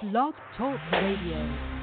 Blog Talk Radio.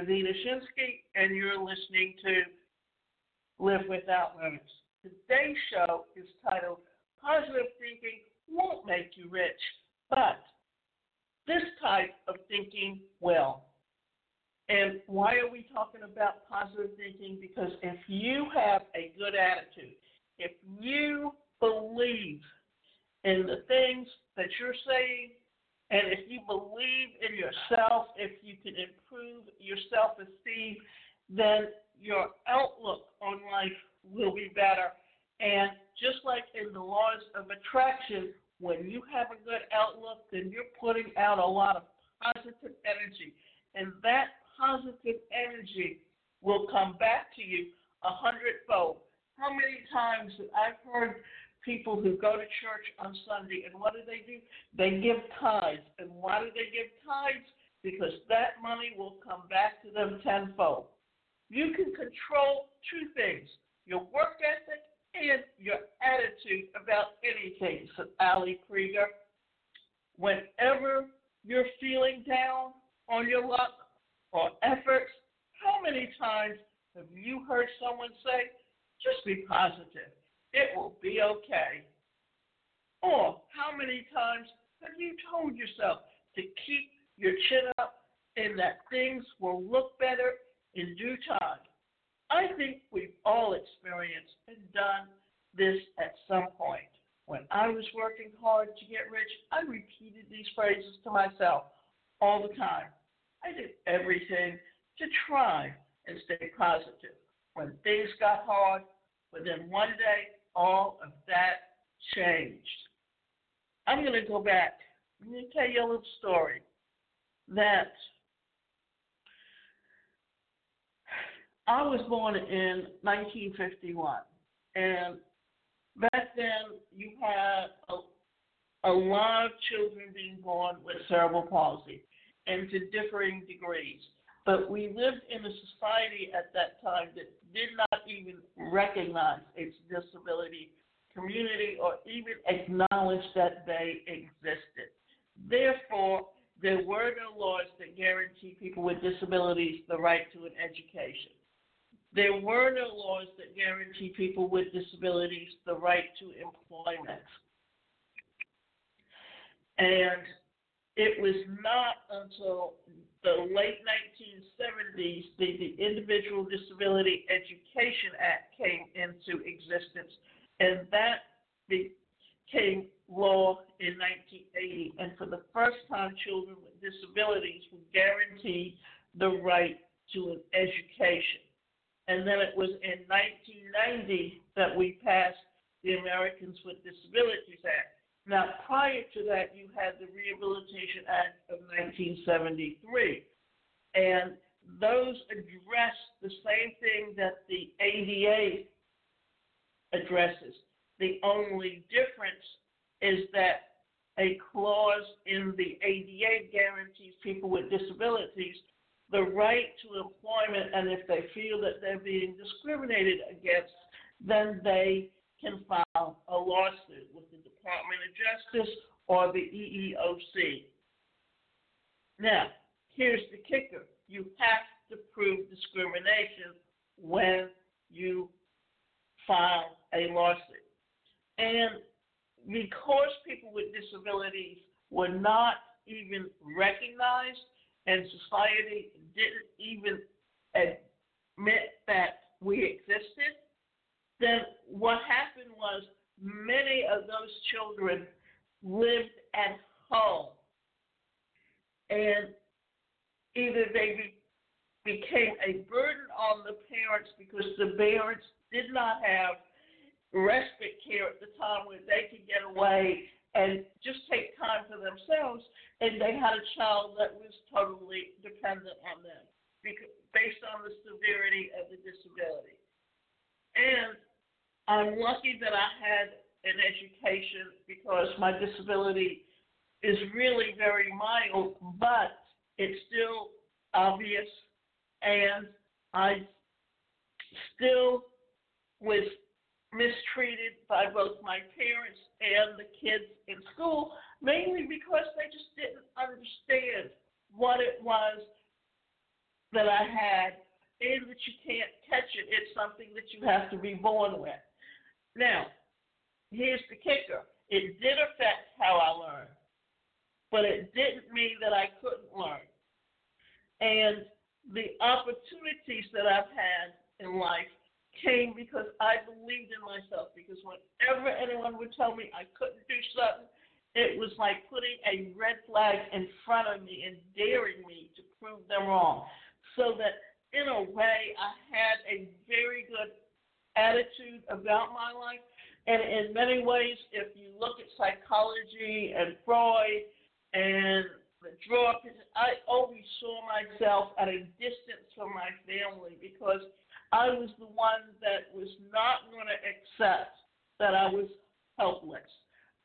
Davina Shinsky, and you're listening to Live Without Limits. Today's show is titled Positive Thinking Won't Make You Rich, but this type of thinking will. And why are we talking about positive thinking? Because if you have a good attitude, if you believe in the things that you're saying, and if you believe in yourself, if you can improve your self esteem, then your outlook on life will be better. And just like in the laws of attraction, when you have a good outlook, then you're putting out a lot of positive energy. And that positive energy will come back to you a hundredfold. How many times have I heard people who go to church on Sunday, and what do they do? They give tithes. And why do they give tithes? Because that money will come back to them tenfold. You can control two things your work ethic and your attitude about anything, said Ali Krieger. Whenever you're feeling down on your luck or efforts, how many times have you heard someone say, just be positive? It will be okay. Or how many times have you told yourself to keep your chin up and that things will look better in due time? I think we've all experienced and done this at some point. When I was working hard to get rich, I repeated these phrases to myself all the time. I did everything to try and stay positive. When things got hard, within one day, all of that changed. I'm going to go back. To tell you a little story that I was born in 1951, and back then you had a, a lot of children being born with cerebral palsy, and to differing degrees. But we lived in a society at that time that did not even recognize its disability community or even acknowledge that they existed. Therefore, there were no laws that guarantee people with disabilities the right to an education. There were no laws that guarantee people with disabilities the right to employment. And it was not until the late 1970s, that the Individual Disability Education Act came into existence, and that became law in 1980. And for the first time, children with disabilities were guaranteed the right to an education. And then it was in 1990 that we passed the Americans with Disabilities Act. Now, prior to that, you had the Rehabilitation Act of 1973, and those address the same thing that the ADA addresses. The only difference is that a clause in the ADA guarantees people with disabilities the right to employment, and if they feel that they're being discriminated against, then they can file a lawsuit with the Department of Justice or the EEOC. Now, here's the kicker you have to prove discrimination when you file a lawsuit. And because people with disabilities were not even recognized and society didn't even admit that we existed, then what happened was many of those children lived at home. And either they be, became a burden on the parents because the parents did not have respite care at the time where they could get away and just take time for themselves. And they had a child that was totally dependent on them because, based on the severity of the disability. And I'm lucky that I had an education because my disability is really very mild, but it's still obvious, and I still was mistreated by both my parents and the kids in school, mainly because they just didn't understand what it was that I had and that you can't catch it. It's something that you have to be born with. Now, here's the kicker it did affect how I learned, but it didn't mean that I couldn't learn. And the opportunities that I've had in life came because I believed in myself. Because whenever anyone would tell me I couldn't do something, it was like putting a red flag in front of me and daring me to prove them wrong. So that in a way, I had a very good attitude about my life. And in many ways, if you look at psychology and Freud and the draw, I always saw myself at a distance from my family because I was the one that was not going to accept that I was helpless.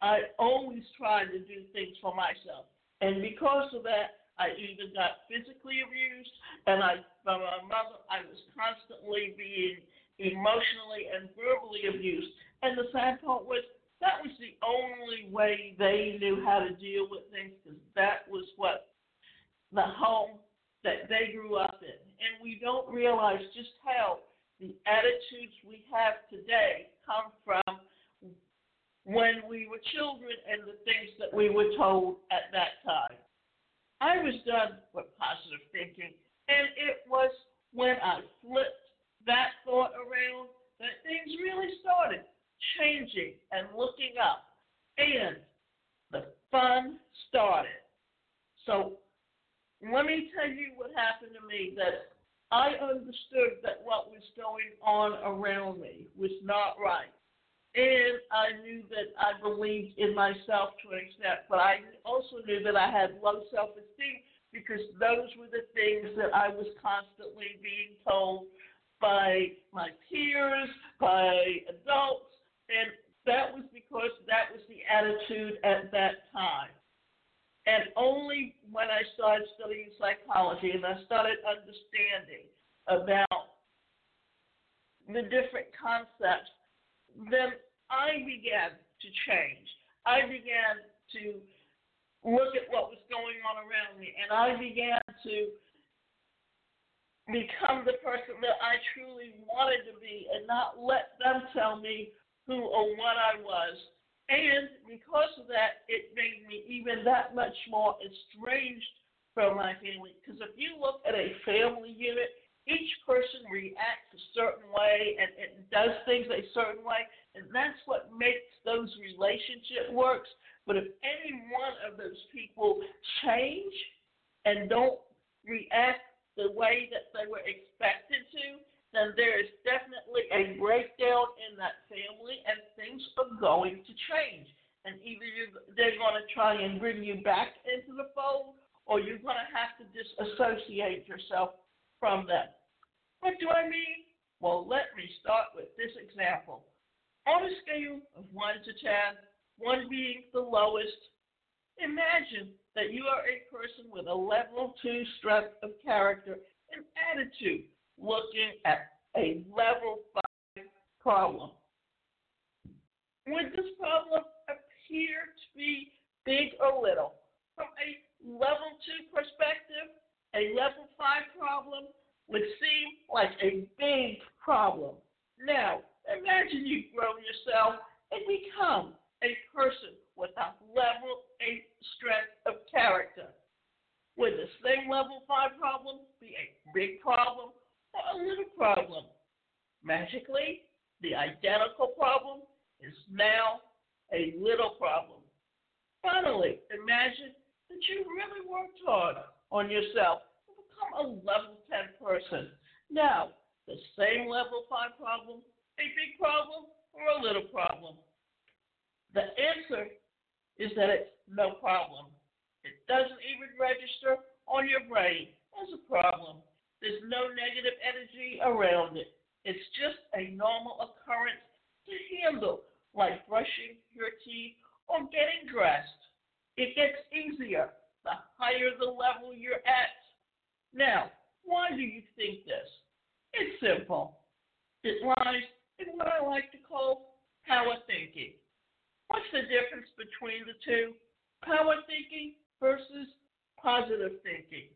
I always tried to do things for myself. And because of that, I either got physically abused, and I from my mother, I was constantly being emotionally and verbally abused. And the sad part was that was the only way they knew how to deal with things because that was what the home that they grew up in. And we don't realize just how the attitudes we have today come from when we were children and the things that we were told at that time. I was done with positive thinking, and it was when I flipped that thought around that things really started changing and looking up, and the fun started. So let me tell you what happened to me that I understood that what was going on around me was not right. And I knew that I believed in myself to an extent, but I also knew that I had low self esteem because those were the things that I was constantly being told by my peers, by adults, and that was because that was the attitude at that time. And only when I started studying psychology and I started understanding about the different concepts, then I began to change. I began to look at what was going on around me, and I began to become the person that I truly wanted to be and not let them tell me who or what I was and because of that, it made me even that much more estranged from my family. Because if you look at a family unit, each person reacts a certain way and, and does things a certain way, and that's what makes those relationship works. But if any one of those people change and don't react the way that they were expected to, then there is definitely a breakdown in that family, and things are going to change. And either they're going to try and bring you back into the fold, or you're going to have to disassociate yourself from them. What do I mean? Well, let me start with this example. On a scale of 1 to 10, 1 being the lowest, imagine that you are a person with a level 2 strength of character and attitude looking at a level five problem. Would this problem appear to be big or little? From a level two perspective, a level five problem would seem like a big problem. Now, imagine you grow yourself and become a person with a level eight strength of character. Would the same level five problem be a big problem or a little problem. Magically, the identical problem is now a little problem. Finally, imagine that you really worked hard on yourself to become a level 10 person. Now, the same level 5 problem, a big problem, or a little problem? The answer is that it's no problem. It doesn't even register on your brain as a problem. There's no negative energy around it. It's just a normal occurrence to handle, like brushing your teeth or getting dressed. It gets easier the higher the level you're at. Now, why do you think this? It's simple. It lies in what I like to call power thinking. What's the difference between the two? Power thinking versus positive thinking.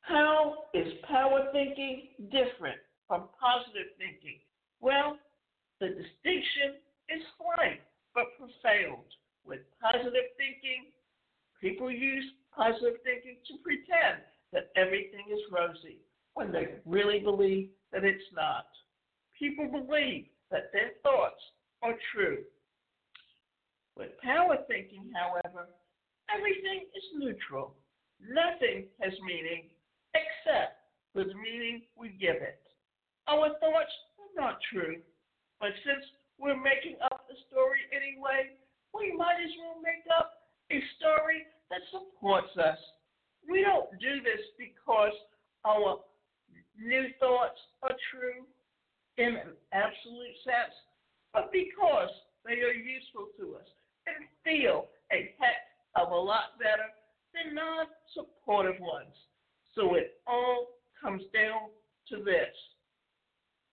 How is power thinking different from positive thinking? Well, the distinction is slight but profound. With positive thinking, people use positive thinking to pretend that everything is rosy when they really believe that it's not. People believe that their thoughts are true. With power thinking, however, everything is neutral. Nothing has meaning except for the meaning we give it. Our thoughts are not true, but since we're making up the story anyway, we might as well make up a story that supports us. We don't do this because our new thoughts are true in an absolute sense, but because they are useful to us and feel a heck of a lot better than non supportive ones. So it all comes down to this.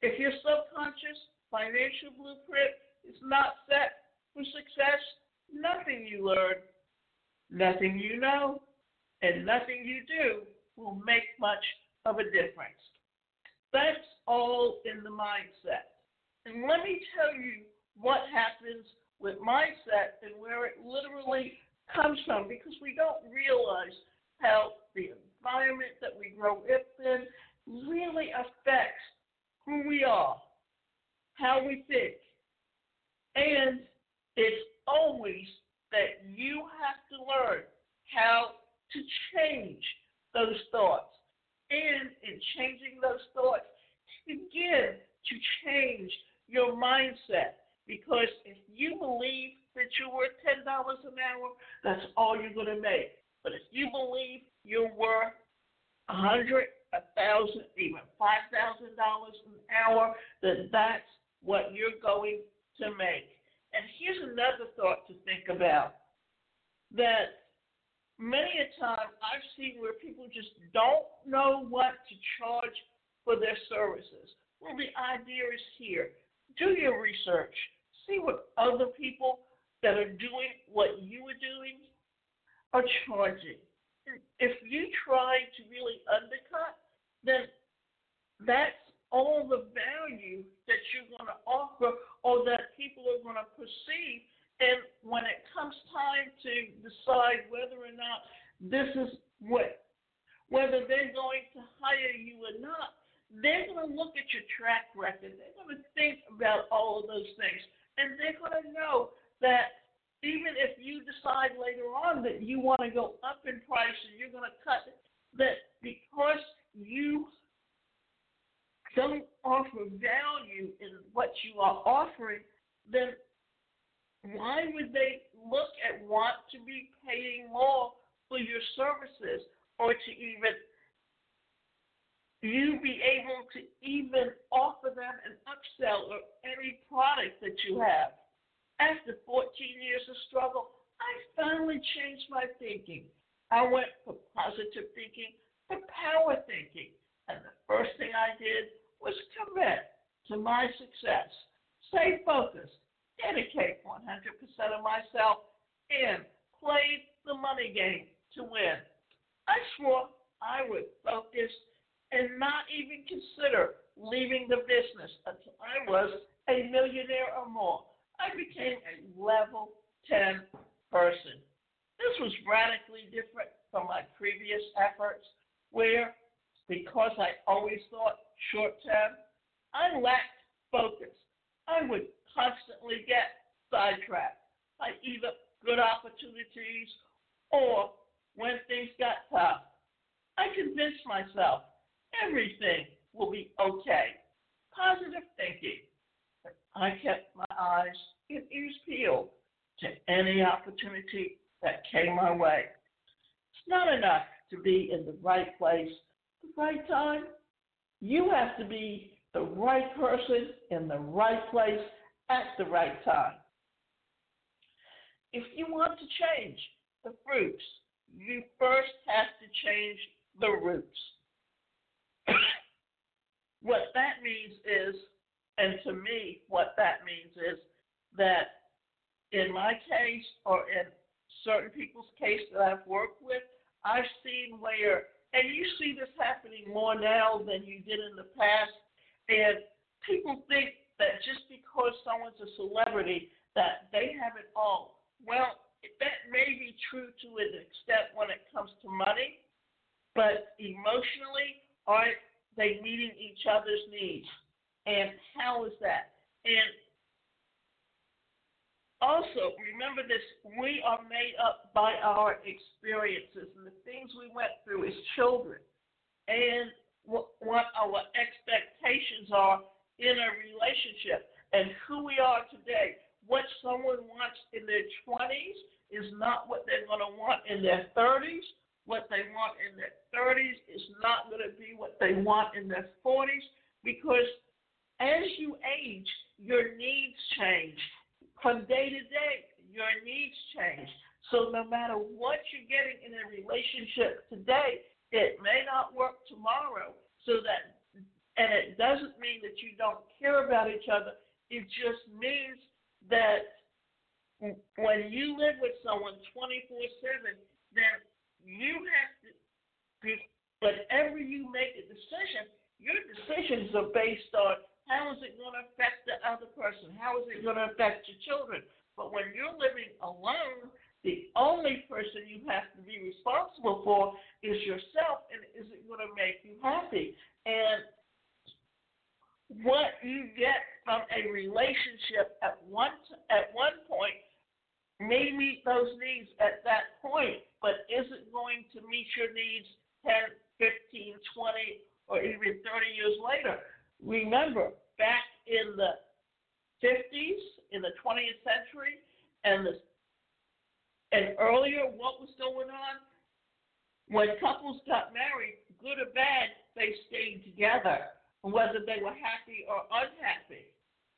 If your subconscious financial blueprint is not set for success, nothing you learn, nothing you know, and nothing you do will make much of a difference. That's all in the mindset. And let me tell you what happens with mindset and where it literally comes from because we don't realize how the environment that we grow up in really affects who we are, how we think. And it's always that you have to learn how to change those thoughts. And in changing those thoughts, begin to change your mindset. Because if you believe that you're worth $10 an hour, that's all you're going to make. But if you believe you're worth a hundred, a thousand, even five thousand dollars an hour, then that's what you're going to make. And here's another thought to think about that many a time I've seen where people just don't know what to charge for their services. Well, the idea is here. Do your research. See what other people that are doing what you are doing are charging. If you try to really undercut, then that's all the value that you're going to offer or that people are going to perceive. And when it comes time to decide whether or not this is what, whether they're going to hire you or not, they're going to look at your track record. They're going to think about all of those things. And they're going to know that even if you decide later on that you want to go up in price and you're going to cut that because you don't offer value in what you are offering, then why would they look at want to be paying more for your services or to even you be able to even offer them an upsell or any product that you have? After 14 years of struggle, I finally changed my thinking. I went from positive thinking to power thinking. And the first thing I did was commit to my success, stay focused, dedicate 100% of myself, and play the money game to win. I swore I would focus and not even consider leaving the business until I was a millionaire or more. I became a level 10 person. This was radically different from my previous efforts, where because I always thought short term, I lacked focus. I would constantly get sidetracked by either good opportunities or when things got tough. I convinced myself everything will be okay. Positive thinking I kept my eyes and ears peeled to any opportunity that came my way. It's not enough to be in the right place, the right time. You have to be the right person in the right place at the right time. If you want to change the fruits, you first have to change the roots. what that means is, and to me, what that means is that in my case or in certain people's case that I've worked with, I've seen where, and you see this happening more now than you did in the past, and people think that just because someone's a celebrity that they have it all. Well, that may be true to an extent when it comes to money, but emotionally, are they meeting each other's needs? And how is that? And also, remember this we are made up by our experiences and the things we went through as children, and what, what our expectations are in a relationship, and who we are today. What someone wants in their 20s is not what they're going to want in their 30s. What they want in their 30s is not going to be what they want in their 40s because as you age, your needs change from day to day, your needs change. So no matter what you're getting in a relationship today, it may not work tomorrow. So that, and it doesn't mean that you don't care about each other. It just means that when you live with someone 24 7, then you have to, whenever you make a decision, your decisions are based on how is it going to affect the other person? How is it going to affect your children? But when you're living alone, the only person you have to be responsible for is yourself, and is it going to make you happy? And what you get from a relationship at one at one point may meet those needs at that point, but isn't going to meet your needs 10, 15, 20, or even 30 years later. Remember, back in the 50s, in the 20th century, and the and earlier, what was going on? When couples got married, good or bad, they stayed together, whether they were happy or unhappy.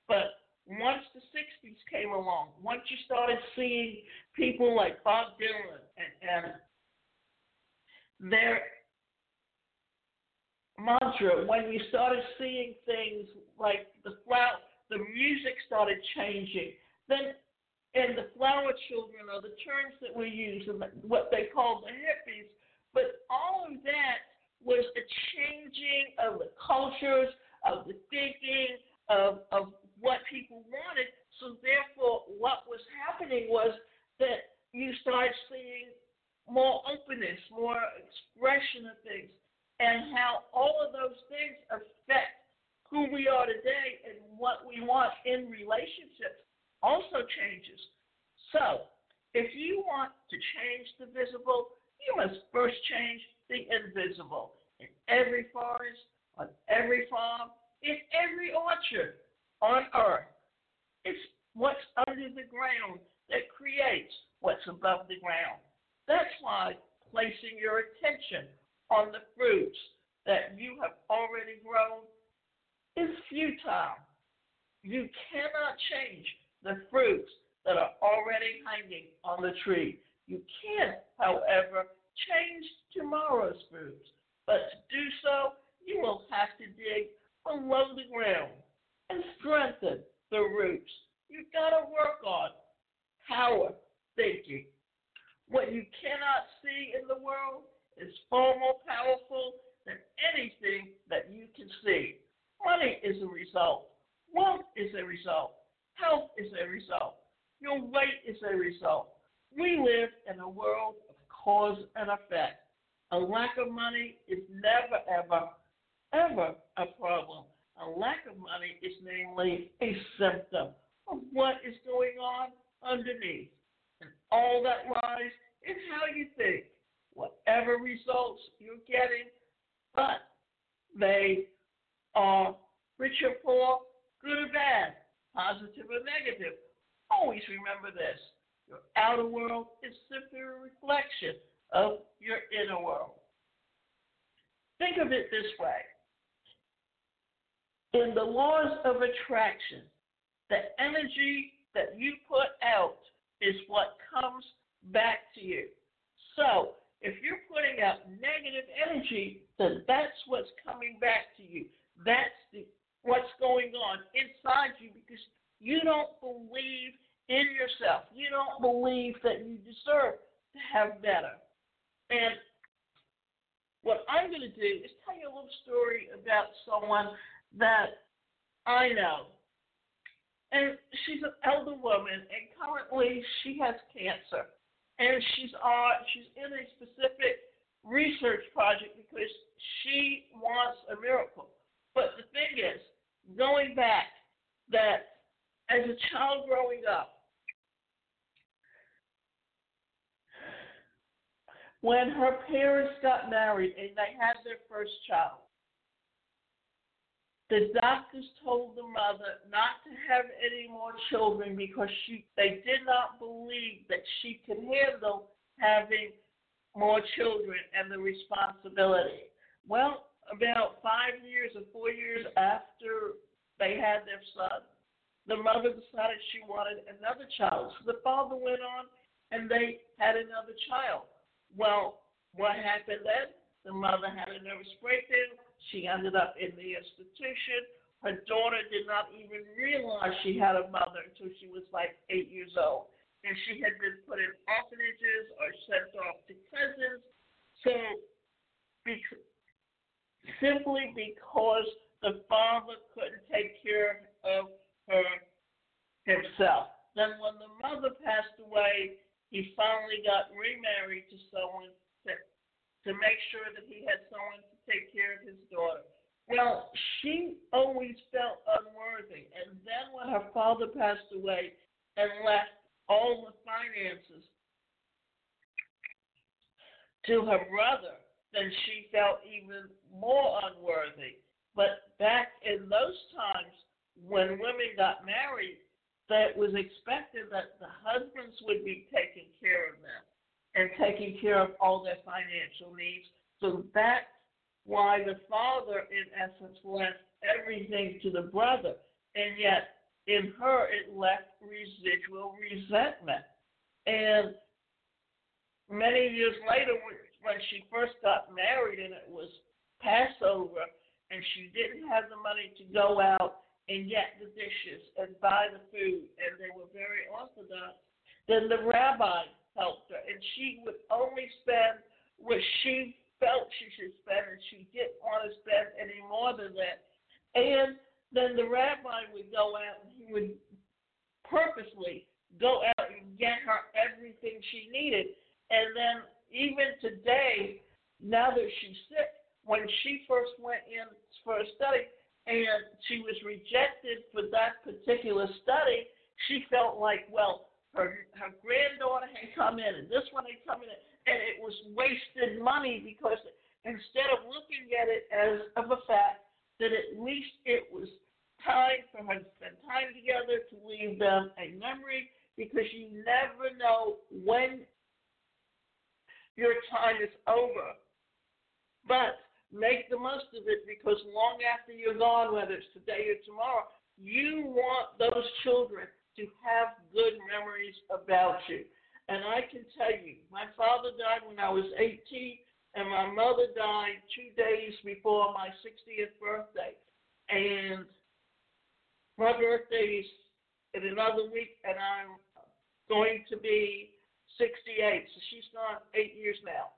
But once the 60s came along, once you started seeing people like Bob Dylan and, and their mantra when you started seeing things like the flower, the music started changing. Then, and the flower children are the terms that we use and what they call the hippies. But all of that was a changing of the cultures, of the thinking, of, of what people wanted. So therefore, what was happening was that you started seeing more openness, more expression of things and how all of those things affect who we are today and what we want in relationships also changes. So, if you want to change the visible, you must first change the invisible. In every forest, on every farm, in every orchard on earth, it's what's under the ground that creates what's above the ground. That's why placing your attention on the fruits that you have already grown is futile. You cannot change the fruits that are already hanging on the tree. You can, however, change tomorrow's fruits, but to do so, you will have to dig below the ground and strengthen the roots. You've got to work on power thinking. What you cannot see in the world, is far more powerful than anything that you can see. Money is a result. Wealth is a result. Health is a result. Your weight is a result. We live in a world cause and effect. A lack of money is never, ever, ever a problem. A lack of money is namely a symptom of what is going on underneath. And all that lies in how you think whatever results you're getting, but they are rich or poor, good or bad. positive or negative. Always remember this your outer world is simply a reflection of your inner world. Think of it this way in the laws of attraction, the energy that you put out is what comes back to you. So, if you're putting out negative energy, then that's what's coming back to you. That's the, what's going on inside you because you don't believe in yourself. You don't believe that you deserve to have better. And what I'm going to do is tell you a little story about someone that I know. And she's an elder woman, and currently she has cancer. And she's on, she's in a specific research project because she wants a miracle. But the thing is, going back, that as a child growing up, when her parents got married and they had their first child, the doctors told the mother not to have any more children because she they did not believe that she could handle having more children and the responsibility. Well, about five years or four years after they had their son, the mother decided she wanted another child. So the father went on and they had another child. Well, what happened then? The mother had a nervous breakdown she ended up in the institution. Her daughter did not even realize she had a mother until she was like eight years old. And she had been put in orphanages or sent off to cousins. So, simply because the father couldn't take care of her himself. Then, when the mother passed away, he finally got remarried to someone to, to make sure that he had someone to take care of his daughter. Well, she always felt unworthy. And then when her father passed away and left all the finances to her brother, then she felt even more unworthy. But back in those times, when women got married, that was expected that the husbands would be taking care of them and taking care of all their financial needs. So that's why the father, in essence, left everything to the brother, and yet in her it left residual resentment. And many years later, when she first got married and it was Passover, and she didn't have the money to go out and get the dishes and buy the food, and they were very orthodox, then the rabbi helped her, and she would only spend what she felt she should spend, and she didn't want to spend any more than that. And then the rabbi would go out and he would purposely go out and get her everything she needed. And then even today, now that she's sick, when she first went in for a study and she was rejected for that particular study, she felt like, well, her her granddaughter had come in and this one had come in and it was wasted money because instead of looking at it as of a fact that at least it was time for her to spend time together to leave them a memory because you never know when your time is over. But make the most of it because long after you're gone, whether it's today or tomorrow, you want those children to have good memories about you. And I can tell you, my father died when I was 18, and my mother died two days before my 60th birthday. And my birthday is in another week, and I'm going to be 68. So she's gone eight years now.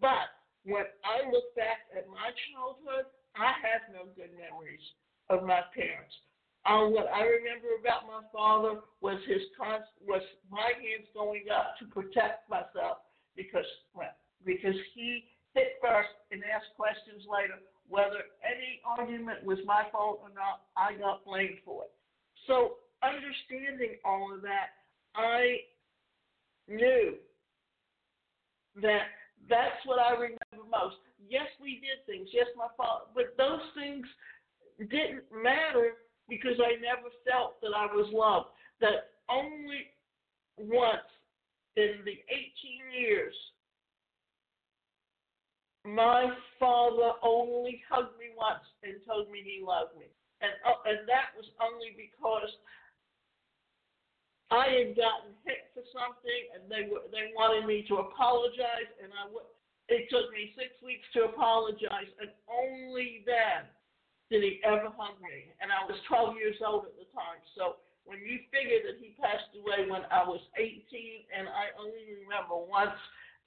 But when I look back at my childhood, I have no good memories of my parents. Um, what I remember about my father was his const- was my hands going up to protect myself because well, because he hit first and asked questions later. Whether any argument was my fault or not, I got blamed for it. So understanding all of that, I knew that that's what I remember most. Yes, we did things. Yes, my father, but those things didn't matter because I never felt that I was loved. That only once in the 18 years my father only hugged me once and told me he loved me. And, uh, and that was only because I had gotten hit for something, and they were they wanted me to apologize, and I w- it took me six weeks to apologize, and only then did he ever hug me. And I was 12 years old at the time. So when you figure that he passed away when I was 18, and I only remember once,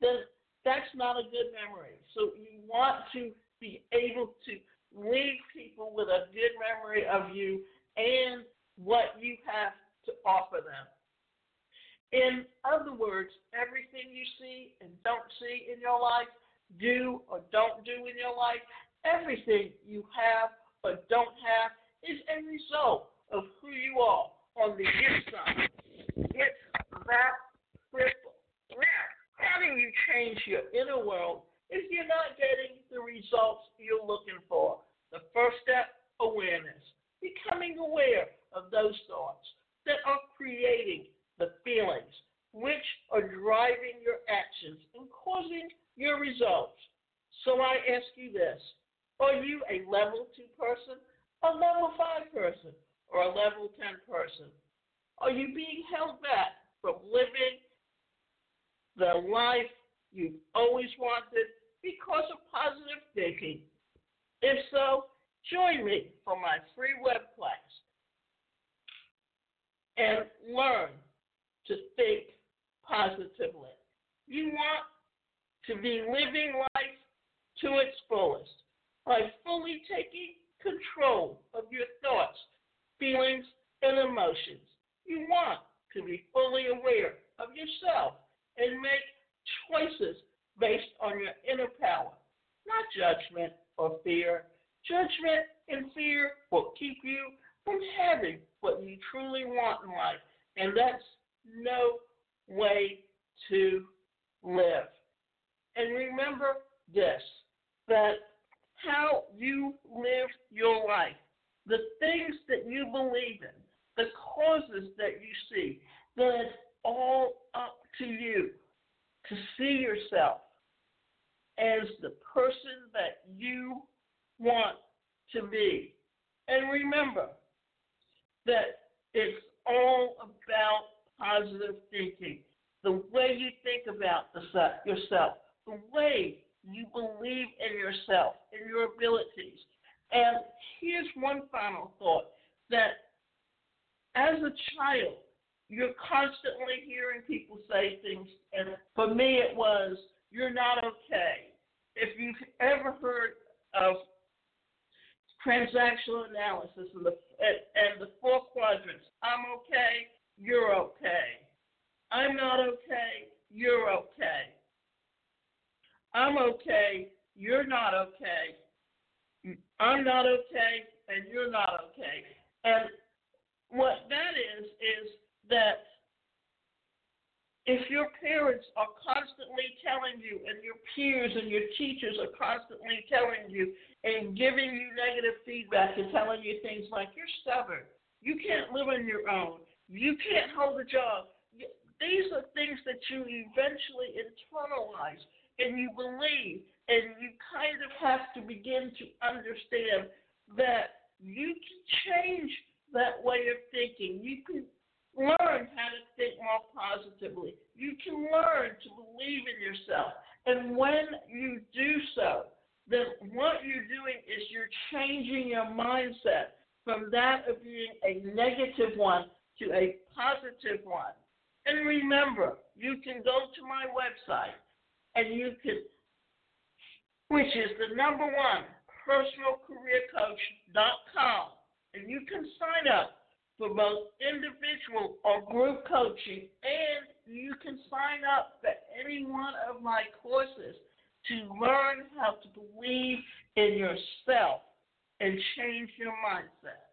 then that's not a good memory. So you want to be able to leave people with a good memory of you and what you have to offer them. In other words, everything you see and don't see in your life, do or don't do in your life, everything you have or don't have is a result of who you are on the inside. It's that simple. Now, how do you change your inner world if you're not getting the results you're looking for? The first step, awareness. Becoming aware of those thoughts that are creating the feelings which are driving your actions and causing your results. So I ask you this Are you a level two person, a level five person, or a level 10 person? Are you being held back from living the life you've always wanted because of positive thinking? If so, join me for my free web class and learn to think positively. You want to be living life to its fullest by fully taking control of your thoughts, feelings, and emotions. You want to be fully aware of yourself and make choices based on your inner power, not judgment or fear. Judgment and fear will keep you from having what you truly want in life, and that's no way to live. And remember this that how you live your life, the things that you believe in, the causes that you see, that it's all up to you to see yourself as the person that you want to be. And remember that it's all about positive thinking. The way you think about yourself, the way you believe in yourself, in your abilities. And here's one final thought that as a child, you're constantly hearing people say things, and for me, it was, You're not okay. If you've ever heard of transactional analysis and the, and the four quadrants, I'm okay, you're okay. I'm not okay, you're okay. I'm okay, you're not okay. I'm not okay, and you're not okay. And what that is, is that if your parents are constantly telling you, and your peers and your teachers are constantly telling you and giving you negative feedback and telling you things like, you're stubborn, you can't live on your own, you can't hold a job, these are things that you eventually internalize and you believe, and you kind of have to begin to understand that you can change that way of thinking. You can learn how to think more positively. You can learn to believe in yourself. And when you do so, then what you're doing is you're changing your mindset from that of being a negative one to a positive one. And remember, you can go to my website and you can, which is the number one, personalcareercoach.com, and you can sign up for both individual or group coaching, and you can sign up for any one of my courses to learn how to believe in yourself and change your mindset.